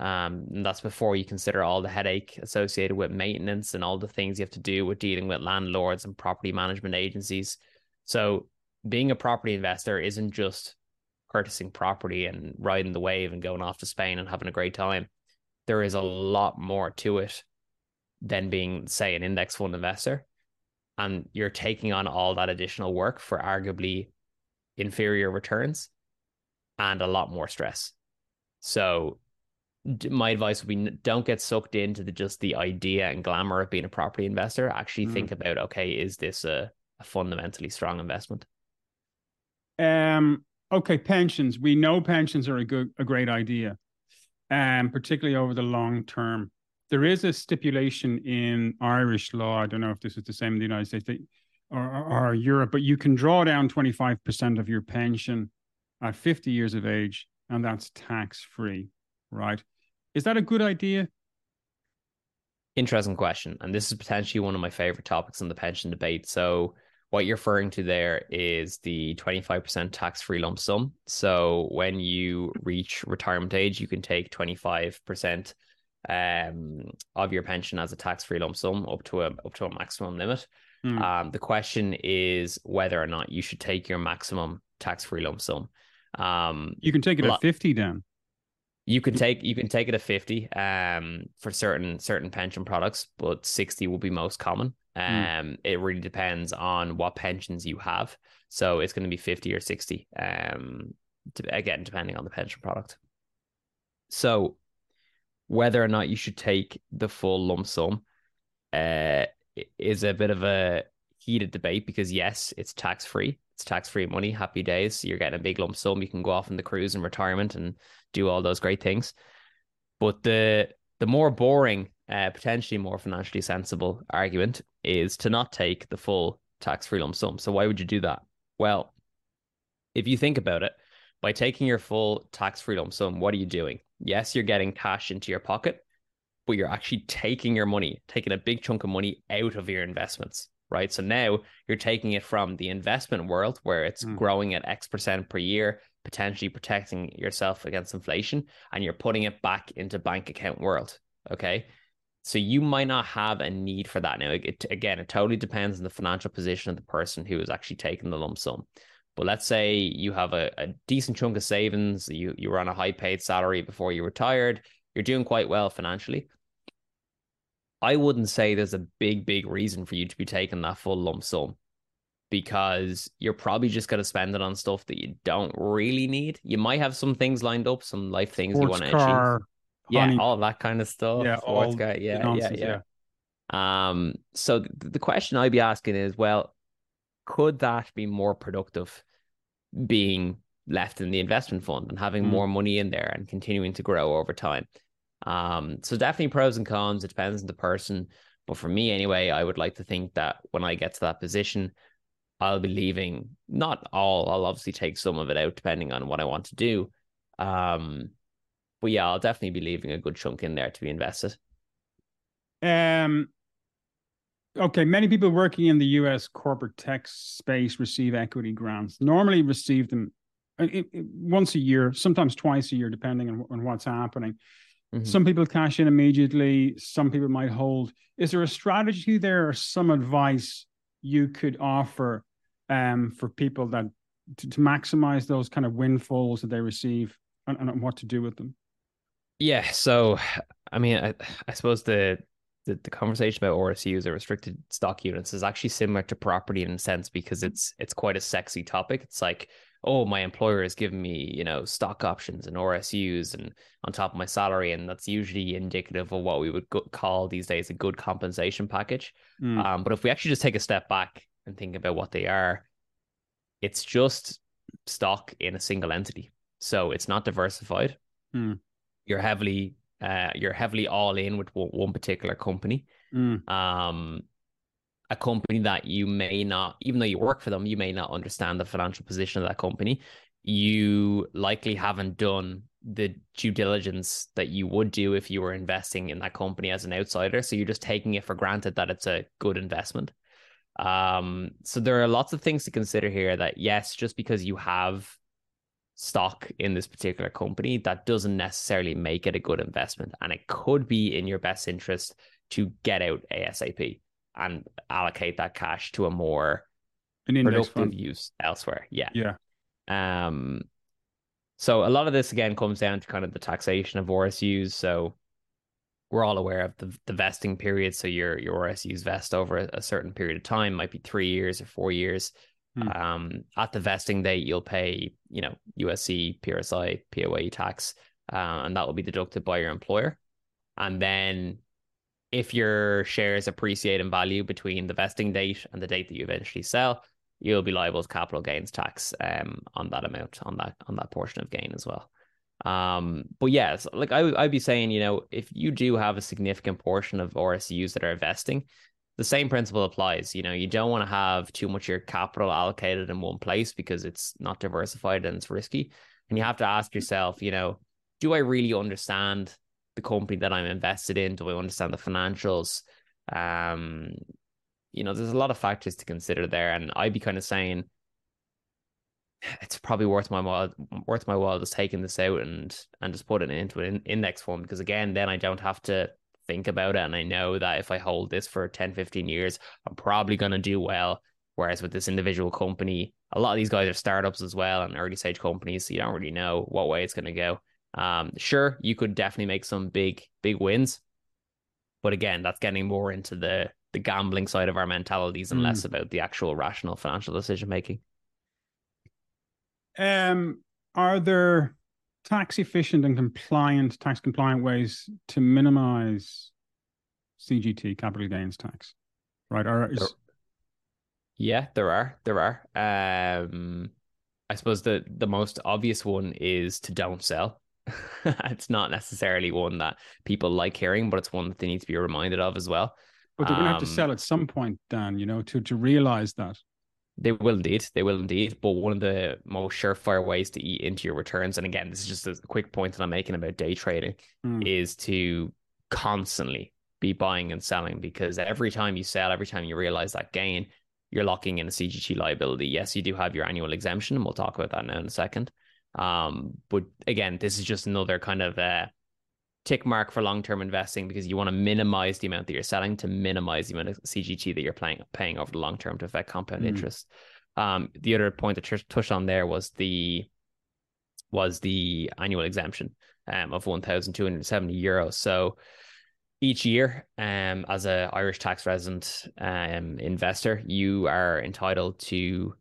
Um, and that's before you consider all the headache associated with maintenance and all the things you have to do with dealing with landlords and property management agencies. So, being a property investor isn't just purchasing property and riding the wave and going off to Spain and having a great time there is a lot more to it than being, say, an index fund investor. And you're taking on all that additional work for arguably inferior returns and a lot more stress. So, my advice would be don't get sucked into the, just the idea and glamour of being a property investor. Actually, mm. think about okay, is this a, a fundamentally strong investment? Um. Okay, pensions. We know pensions are a good, a great idea um, particularly over the long term. There is a stipulation in Irish law. I don't know if this is the same in the United States or, or, or Europe, but you can draw down 25% of your pension at 50 years of age, and that's tax free, right? Is that a good idea? Interesting question. And this is potentially one of my favorite topics in the pension debate. So, what you're referring to there is the 25% tax free lump sum. So when you reach retirement age, you can take 25% um, of your pension as a tax free lump sum up to a up to a maximum limit. Mm. Um, the question is whether or not you should take your maximum tax free lump sum. Um, you can take it at 50 then. You can take you can take it at 50 um, for certain certain pension products, but 60 will be most common. Mm. Um, mm. it really depends on what pensions you have. So it's going to be 50 or 60. Um, to, again, depending on the pension product. So whether or not you should take the full lump sum uh, is a bit of a heated debate because yes, it's tax free. It's tax free money. Happy days. You're getting a big lump sum. You can go off on the cruise in retirement and do all those great things. But the the more boring uh, potentially more financially sensible argument is to not take the full tax free lump sum. So, why would you do that? Well, if you think about it, by taking your full tax free lump sum, what are you doing? Yes, you're getting cash into your pocket, but you're actually taking your money, taking a big chunk of money out of your investments, right? So now you're taking it from the investment world where it's mm. growing at X percent per year, potentially protecting yourself against inflation, and you're putting it back into bank account world. Okay. So you might not have a need for that now. It, again, it totally depends on the financial position of the person who is actually taking the lump sum. But let's say you have a, a decent chunk of savings, you you were on a high paid salary before you retired, you're doing quite well financially. I wouldn't say there's a big, big reason for you to be taking that full lump sum because you're probably just going to spend it on stuff that you don't really need. You might have some things lined up, some life things Sports you want to achieve yeah, honey. all that kind of stuff. Yeah, all guy. Yeah, yeah, yeah, yeah. Um, so th- the question I'd be asking is, well, could that be more productive being left in the investment fund and having mm. more money in there and continuing to grow over time? Um, so definitely pros and cons. It depends on the person. But for me, anyway, I would like to think that when I get to that position, I'll be leaving not all. I'll obviously take some of it out depending on what I want to do. Um, but yeah, I'll definitely be leaving a good chunk in there to be invested. Um. Okay, many people working in the U.S. corporate tech space receive equity grants. Normally, receive them uh, once a year, sometimes twice a year, depending on, on what's happening. Mm-hmm. Some people cash in immediately. Some people might hold. Is there a strategy there, or some advice you could offer um, for people that to, to maximize those kind of windfalls that they receive and, and what to do with them? Yeah. So, I mean, I, I suppose the the, the conversation about RSUs or restricted stock units is actually similar to property in a sense because it's it's quite a sexy topic. It's like, oh, my employer is giving me, you know, stock options and RSUs and on top of my salary, and that's usually indicative of what we would go- call these days a good compensation package. Mm. Um, but if we actually just take a step back and think about what they are, it's just stock in a single entity, so it's not diversified. Mm. You're heavily uh, you're heavily all in with one particular company. Mm. Um, a company that you may not, even though you work for them, you may not understand the financial position of that company. You likely haven't done the due diligence that you would do if you were investing in that company as an outsider. So you're just taking it for granted that it's a good investment. Um, so there are lots of things to consider here that yes, just because you have stock in this particular company, that doesn't necessarily make it a good investment. And it could be in your best interest to get out ASAP and allocate that cash to a more productive fund. use elsewhere. Yeah. Yeah. Um so a lot of this again comes down to kind of the taxation of RSUs. So we're all aware of the, the vesting period. So your your RSUs vest over a, a certain period of time, might be three years or four years. Hmm. Um, at the vesting date, you'll pay, you know, USC, PRSI, PAYE tax, uh, and that will be deducted by your employer. And then if your shares appreciate in value between the vesting date and the date that you eventually sell, you'll be liable to capital gains tax um, on that amount, on that on that portion of gain as well. Um, but yes, like I I'd be saying, you know, if you do have a significant portion of RSUs that are vesting, the same principle applies. You know, you don't want to have too much of your capital allocated in one place because it's not diversified and it's risky. And you have to ask yourself, you know, do I really understand the company that I'm invested in? Do I understand the financials? Um, you know, there's a lot of factors to consider there. And I'd be kind of saying *sighs* it's probably worth my while worth my while just taking this out and and just put it into an index fund because again, then I don't have to think about it. And I know that if I hold this for 10, 15 years, I'm probably going to do well. Whereas with this individual company, a lot of these guys are startups as well and early stage companies. So you don't really know what way it's going to go. Um, sure, you could definitely make some big, big wins. But again, that's getting more into the the gambling side of our mentalities and mm. less about the actual rational financial decision making. Um, are there tax efficient and compliant, tax compliant ways to minimize CGT, capital gains tax, right? Or is... there, yeah, there are. There are. Um, I suppose the the most obvious one is to don't sell. *laughs* it's not necessarily one that people like hearing, but it's one that they need to be reminded of as well. But they're going to have to um, sell at some point, Dan. You know, to to realize that. They will indeed. They will indeed. But one of the most surefire ways to eat into your returns, and again, this is just a quick point that I'm making about day trading, mm. is to constantly be buying and selling because every time you sell, every time you realize that gain, you're locking in a CGT liability. Yes, you do have your annual exemption, and we'll talk about that now in a second. Um, but again, this is just another kind of uh, tick mark for long term investing because you want to minimize the amount that you're selling to minimize the amount of CGT that you're playing, paying over the long term to affect compound mm. interest. Um, the other point that Trish touched on there was the was the annual exemption um, of 1,270 euros. So each year, um, as a Irish tax resident um, investor, you are entitled to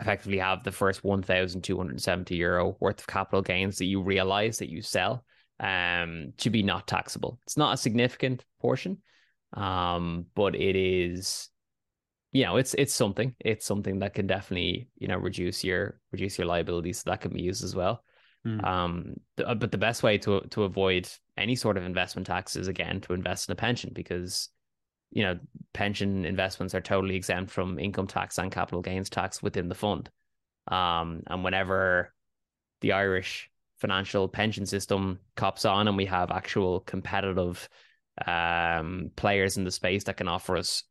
effectively have the first 1,270 euro worth of capital gains that you realize that you sell um, to be not taxable. It's not a significant portion, um, but it is, you know, it's it's something. It's something that can definitely, you know, reduce your reduce your liabilities. So that can be used as well. Mm. Um, the, uh, but the best way to to avoid any sort of investment tax is again to invest in a pension because you know pension investments are totally exempt from income tax and capital gains tax within the fund. Um, and whenever the Irish financial pension system cops on and we have actual competitive um, players in the space that can offer us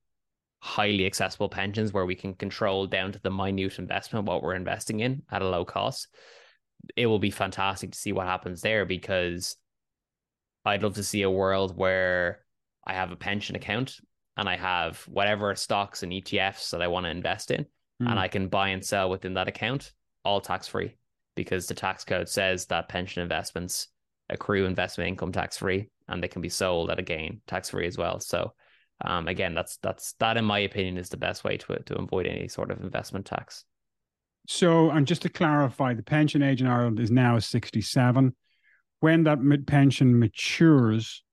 highly accessible pensions where we can control down to the minute investment what we're investing in at a low cost it will be fantastic to see what happens there because i'd love to see a world where i have a pension account and i have whatever stocks and etfs that i want to invest in mm. and i can buy and sell within that account all tax free because the tax code says that pension investments accrue investment income tax free and they can be sold at a gain tax free as well. So um, again, that's that's that in my opinion is the best way to to avoid any sort of investment tax. So, and just to clarify, the pension age in Ireland is now 67. When that mid pension matures,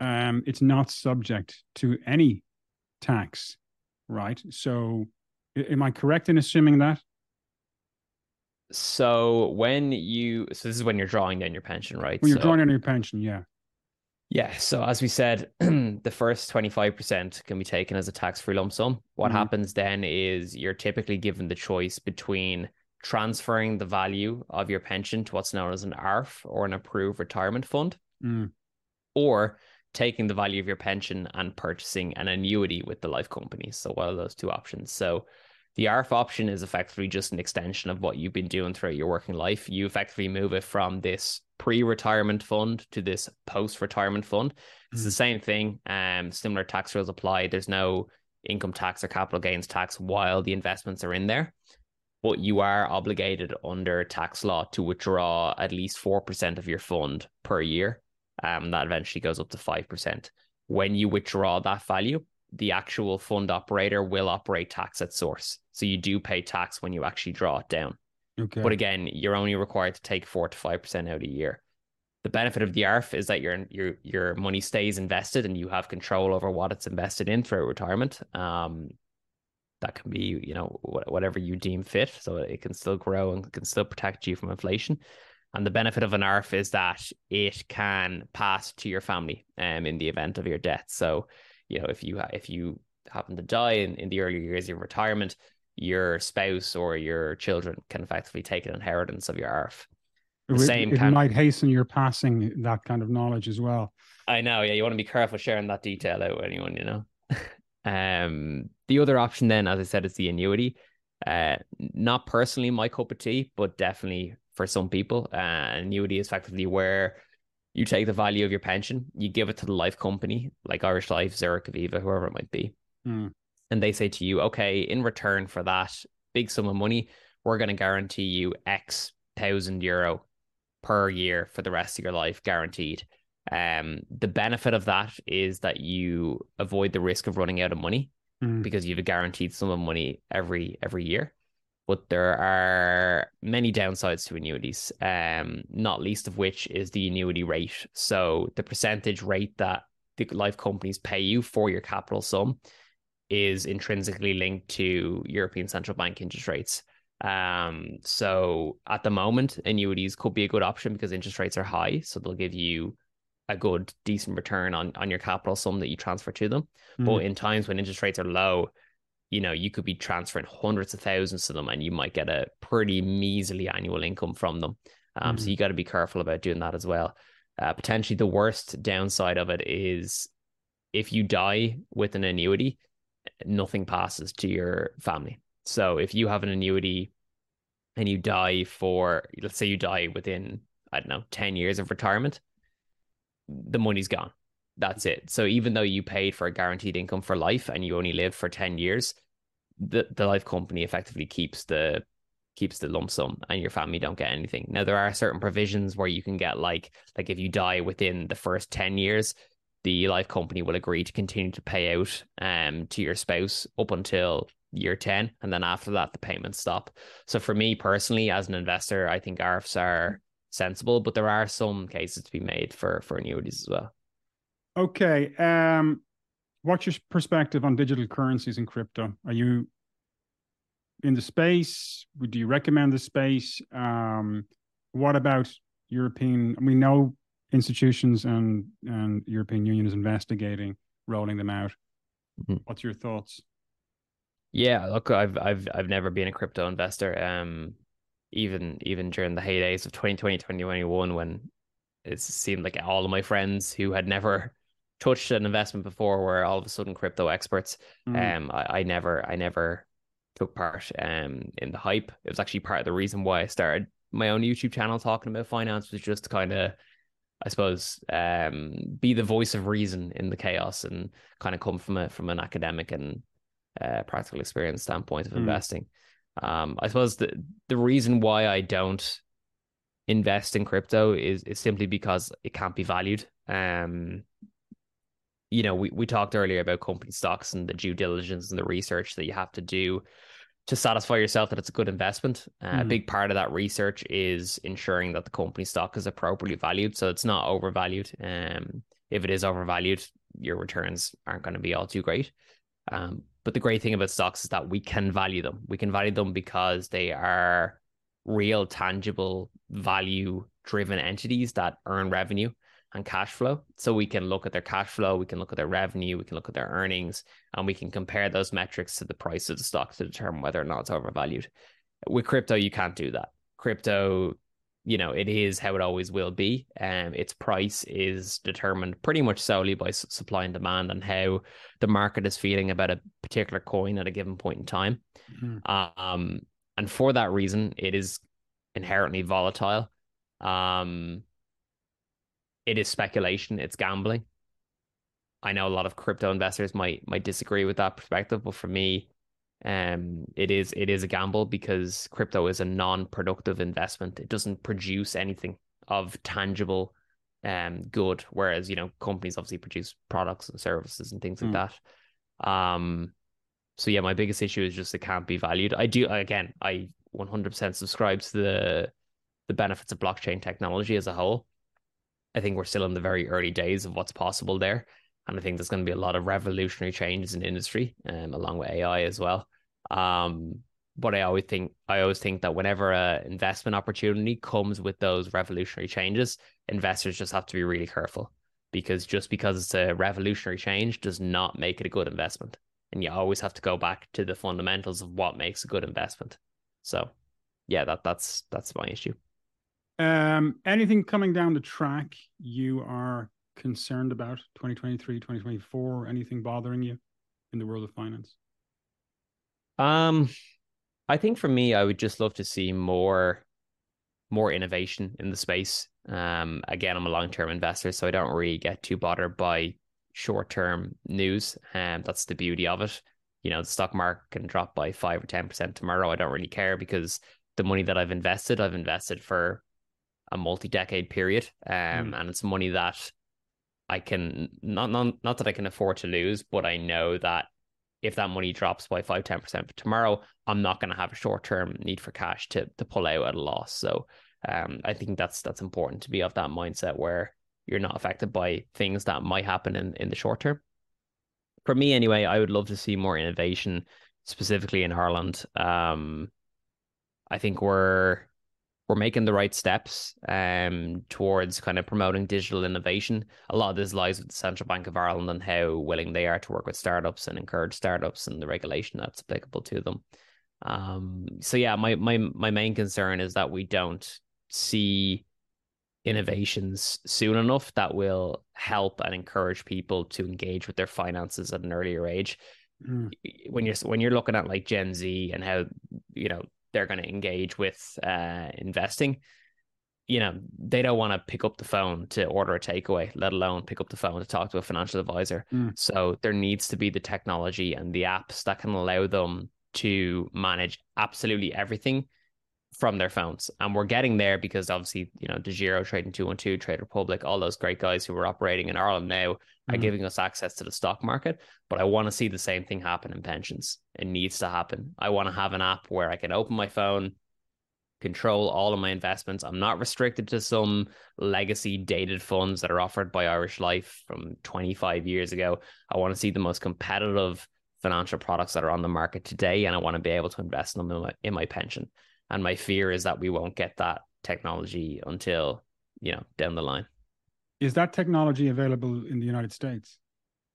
um, it's not subject to any tax, right? So, am I correct in assuming that? So when you so this is when you're drawing down your pension, right? When you're so, drawing down your pension, yeah. Yeah. So as we said, *clears throat* the first 25% can be taken as a tax-free lump sum. What mm-hmm. happens then is you're typically given the choice between transferring the value of your pension to what's known as an ARF or an approved retirement fund, mm. or taking the value of your pension and purchasing an annuity with the life company. So what are those two options? So the ARF option is effectively just an extension of what you've been doing throughout your working life. You effectively move it from this pre-retirement fund to this post-retirement fund. It's mm. the same thing. Um, similar tax rules apply. There's no income tax or capital gains tax while the investments are in there. But you are obligated under tax law to withdraw at least 4% of your fund per year. Um, that eventually goes up to 5%. When you withdraw that value, the actual fund operator will operate tax at source. So you do pay tax when you actually draw it down. Okay. But again, you're only required to take four to five percent out a year. The benefit of the ARF is that your your your money stays invested and you have control over what it's invested in throughout retirement. Um, that can be you know whatever you deem fit, so it can still grow and can still protect you from inflation. And the benefit of an ARF is that it can pass to your family um, in the event of your death. So you know, if you if you happen to die in, in the early years of retirement, your spouse or your children can effectively take an inheritance of your ARF. The it, same it might hasten your passing that kind of knowledge as well. I know, yeah. You want to be careful sharing that detail out with anyone, you know. *laughs* um, the other option, then, as I said, is the annuity. Uh, not personally my cup of tea, but definitely for some people, uh, annuity is effectively where you take the value of your pension, you give it to the life company, like Irish Life, Zurich, Aviva, whoever it might be. Mm. And they say to you, okay, in return for that big sum of money, we're going to guarantee you X thousand euro per year for the rest of your life, guaranteed. Um, the benefit of that is that you avoid the risk of running out of money mm. because you have a guaranteed sum of money every every year but there are many downsides to annuities, um, not least of which is the annuity rate. So the percentage rate that the life companies pay you for your capital sum is intrinsically linked to European Central Bank interest rates. Um, so at the moment, annuities could be a good option because interest rates are high, so they'll give you a good, decent return on on your capital sum that you transfer to them. Mm. But in times when interest rates are low, you know, you could be transferring hundreds of thousands to them and you might get a pretty measly annual income from them. Um, mm-hmm. So you got to be careful about doing that as well. Uh, potentially, the worst downside of it is if you die with an annuity, nothing passes to your family. So if you have an annuity and you die for, let's say you die within, I don't know, 10 years of retirement, the money's gone. That's it. So even though you paid for a guaranteed income for life and you only live for 10 years, the, the life company effectively keeps the keeps the lump sum and your family don't get anything. Now there are certain provisions where you can get like like if you die within the first 10 years, the life company will agree to continue to pay out um to your spouse up until year 10 and then after that the payments stop. So for me personally as an investor, I think ARFs are sensible, but there are some cases to be made for for annuities as well. Okay. Um what's your perspective on digital currencies and crypto? Are you in the space? Would you recommend the space? Um, what about European? We know institutions and and European Union is investigating rolling them out. Mm-hmm. What's your thoughts? Yeah, look, I've I've I've never been a crypto investor. Um, even even during the heydays of 2020, 2021, when it seemed like all of my friends who had never touched an investment before where all of a sudden crypto experts. Mm. Um, I, I never, I never took part um in the hype. It was actually part of the reason why I started my own YouTube channel talking about finance was just to kind of, I suppose, um, be the voice of reason in the chaos and kind of come from a from an academic and uh, practical experience standpoint of mm. investing. Um, I suppose the the reason why I don't invest in crypto is is simply because it can't be valued Um, you know, we, we talked earlier about company stocks and the due diligence and the research that you have to do to satisfy yourself that it's a good investment. Uh, mm. A big part of that research is ensuring that the company stock is appropriately valued, so it's not overvalued. Um, if it is overvalued, your returns aren't going to be all too great. Um, but the great thing about stocks is that we can value them. We can value them because they are real, tangible, value driven entities that earn revenue and cash flow. So we can look at their cash flow, we can look at their revenue, we can look at their earnings, and we can compare those metrics to the price of the stock to determine whether or not it's overvalued. With crypto, you can't do that. Crypto, you know, it is how it always will be. Um, its price is determined pretty much solely by supply and demand and how the market is feeling about a particular coin at a given point in time. Mm-hmm. Um, and for that reason, it is inherently volatile. Um, it is speculation, it's gambling. I know a lot of crypto investors might might disagree with that perspective, but for me, um, it is it is a gamble because crypto is a non-productive investment. It doesn't produce anything of tangible um good, whereas you know companies obviously produce products and services and things mm. like hmm. that. Um, so yeah, my biggest issue is just it can't be valued. I do again, I 100% subscribe to the the benefits of blockchain technology as a whole. I think we're still in the very early days of what's possible there. And I think there's going to be a lot of revolutionary changes in industry, um, along with AI as well. Um, but I always think I always think that whenever a investment opportunity comes with those revolutionary changes, investors just have to be really careful because just because it's a revolutionary change does not make it a good investment. And you always have to go back to the fundamentals of what makes a good investment. So yeah, that that's that's my issue. Um, anything coming down the track you are concerned about 2023, 2024? Anything bothering you in the world of finance? Um, I think for me, I would just love to see more more innovation in the space. Um, again, I'm a long term investor, so I don't really get too bothered by short term news. And um, that's the beauty of it. You know, the stock market can drop by five or ten percent tomorrow. I don't really care because the money that I've invested, I've invested for a multi-decade period, um, mm. and it's money that I can not not not that I can afford to lose, but I know that if that money drops by 5 10% for tomorrow, I'm not going to have a short-term need for cash to to pull out at a loss. So um, I think that's that's important to be of that mindset where you're not affected by things that might happen in, in the short term. For me, anyway, I would love to see more innovation, specifically in Ireland. Um, I think we're we're making the right steps um, towards kind of promoting digital innovation. A lot of this lies with the Central Bank of Ireland and how willing they are to work with startups and encourage startups and the regulation that's applicable to them. Um, so yeah, my my my main concern is that we don't see innovations soon enough that will help and encourage people to engage with their finances at an earlier age. Mm. When you're when you're looking at like Gen Z and how you know they're going to engage with uh, investing, you know, they don't want to pick up the phone to order a takeaway, let alone pick up the phone to talk to a financial advisor. Mm. So there needs to be the technology and the apps that can allow them to manage absolutely everything from their phones. And we're getting there because obviously, you know, DEGIRO, Trading 212, Trade Republic, all those great guys who are operating in Ireland now are mm-hmm. giving us access to the stock market. But I want to see the same thing happen in pensions. It needs to happen. I want to have an app where I can open my phone, control all of my investments. I'm not restricted to some legacy dated funds that are offered by Irish Life from 25 years ago. I want to see the most competitive financial products that are on the market today, and I want to be able to invest in them in my, in my pension. And my fear is that we won't get that technology until, you know, down the line. Is that technology available in the United States?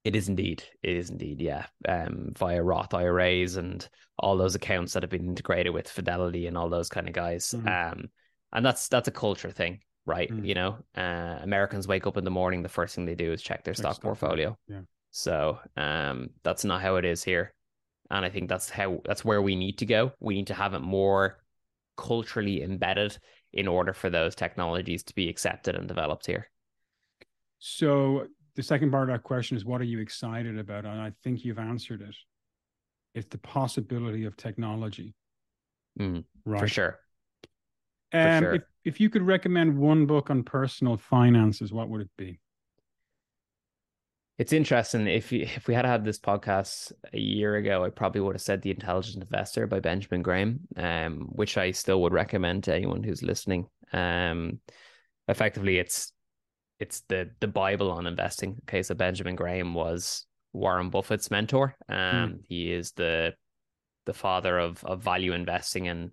It is indeed. It is indeed, yeah. Um, via Roth IRAs and all those accounts that have been integrated with Fidelity and all those kind of guys. Mm-hmm. Um, and that's that's a culture thing, right? Mm-hmm. You know, uh, Americans wake up in the morning, the first thing they do is check their check stock, stock portfolio. Yeah. So um, that's not how it is here, and I think that's how that's where we need to go. We need to have it more culturally embedded in order for those technologies to be accepted and developed here. So the second part of that question is what are you excited about? And I think you've answered it. It's the possibility of technology. Mm, right. For sure. Um, for sure. If, if you could recommend one book on personal finances, what would it be? It's interesting. If you, if we had had this podcast a year ago, I probably would have said "The Intelligent Investor" by Benjamin Graham, um, which I still would recommend to anyone who's listening. Um, effectively, it's it's the the Bible on investing. Okay, so Benjamin Graham was Warren Buffett's mentor. Um, mm. he is the the father of of value investing and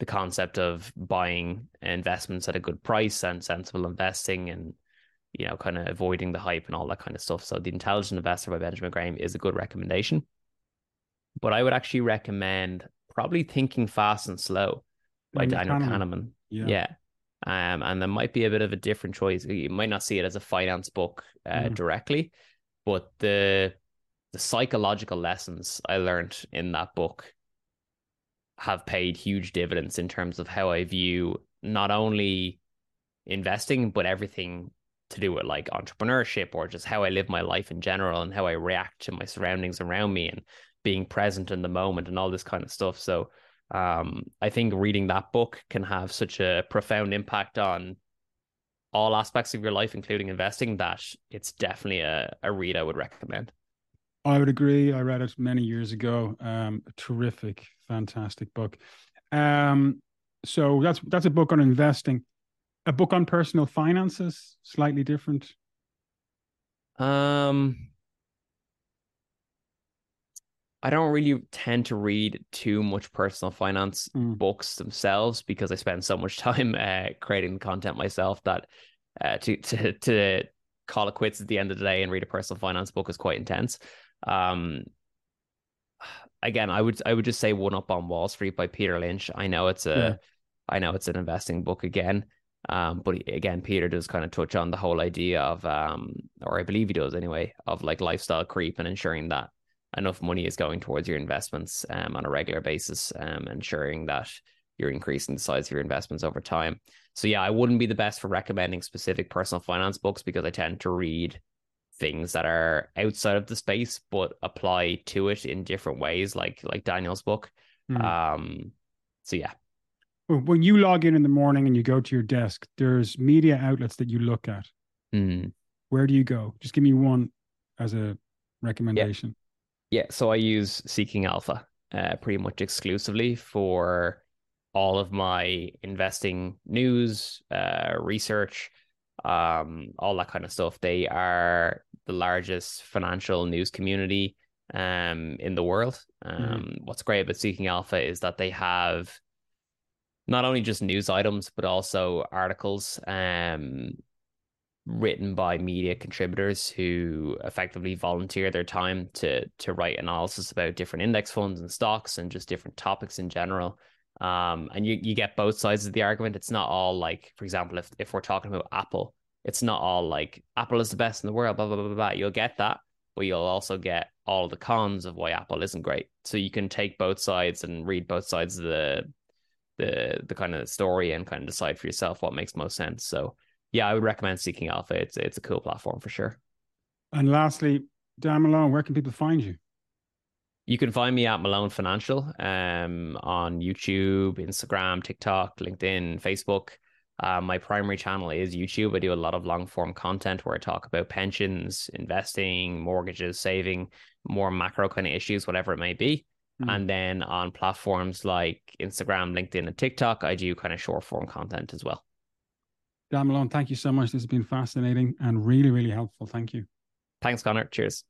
the concept of buying investments at a good price and sensible investing and you know, kind of avoiding the hype and all that kind of stuff. So, The Intelligent Investor by Benjamin Graham is a good recommendation. But I would actually recommend probably Thinking Fast and Slow by Daniel, Daniel Kahneman. Kahneman. Yeah. yeah. Um, and there might be a bit of a different choice. You might not see it as a finance book uh, mm. directly, but the the psychological lessons I learned in that book have paid huge dividends in terms of how I view not only investing but everything to do with like entrepreneurship or just how I live my life in general and how I react to my surroundings around me and being present in the moment and all this kind of stuff. So um, I think reading that book can have such a profound impact on all aspects of your life, including investing, that it's definitely a, a read I would recommend. I would agree. I read it many years ago. Um, terrific, fantastic book. Um, so that's that's a book on investing a book on personal finances slightly different um I don't really tend to read too much personal finance mm. books themselves because I spend so much *laughs* time uh, creating content myself that uh, to *laughs* to to call it quits at the end of the day and read a personal finance book is quite intense. Um, again, I would I would just say One Up on Wall Street by Peter Lynch. I know it's a yeah. I know it's an investing book again. Um, but again, Peter does kind of touch on the whole idea of, um, or I believe he does anyway, of like lifestyle creep and ensuring that enough money is going towards your investments um, on a regular basis, um, ensuring that you're increasing the size of your investments over time. So yeah, I wouldn't be the best for recommending specific personal finance books because I tend to read things that are outside of the space but apply to it in different ways, like like Daniel's book. Mm. Um, so yeah, when you log in in the morning and you go to your desk, there's media outlets that you look at. Mm. Where do you go? Just give me one as a recommendation. Yeah, yeah. so I use Seeking Alpha uh, pretty much exclusively for all of my investing news, uh, research, um, all that kind of stuff. They are the largest financial news community um, in the world. Mm-hmm. Um, mm. What's great about Seeking Alpha is that they have not only just news items but also articles um written by media contributors who effectively volunteer their time to to write analysis about different index funds and stocks and just different topics in general. Um and you you get both sides of the argument. It's not all like for example if if we're talking about apple it's not all like apple is the best in the world blah blah blah blah, blah. you'll get that but you'll also get all the cons of why apple isn't great. So you can take both sides and read both sides of the the the kind of story and kind of decide for yourself what makes most sense. So yeah, I would recommend Seeking Alpha. It's it's a cool platform for sure. And lastly, Dan Malone, where can people find you? You can find me at Malone Financial um, on YouTube, Instagram, TikTok, LinkedIn, Facebook. Uh, my primary channel is YouTube. I do a lot of long form content where I talk about pensions, investing, mortgages, saving, more macro kind of issues, whatever it may be. Mm. And then on platforms like Instagram, LinkedIn, and TikTok, I do kind of short form content as well. Dan Malone, thank you so much. This has been fascinating and really, really helpful. Thank you. Thanks, Connor. Cheers.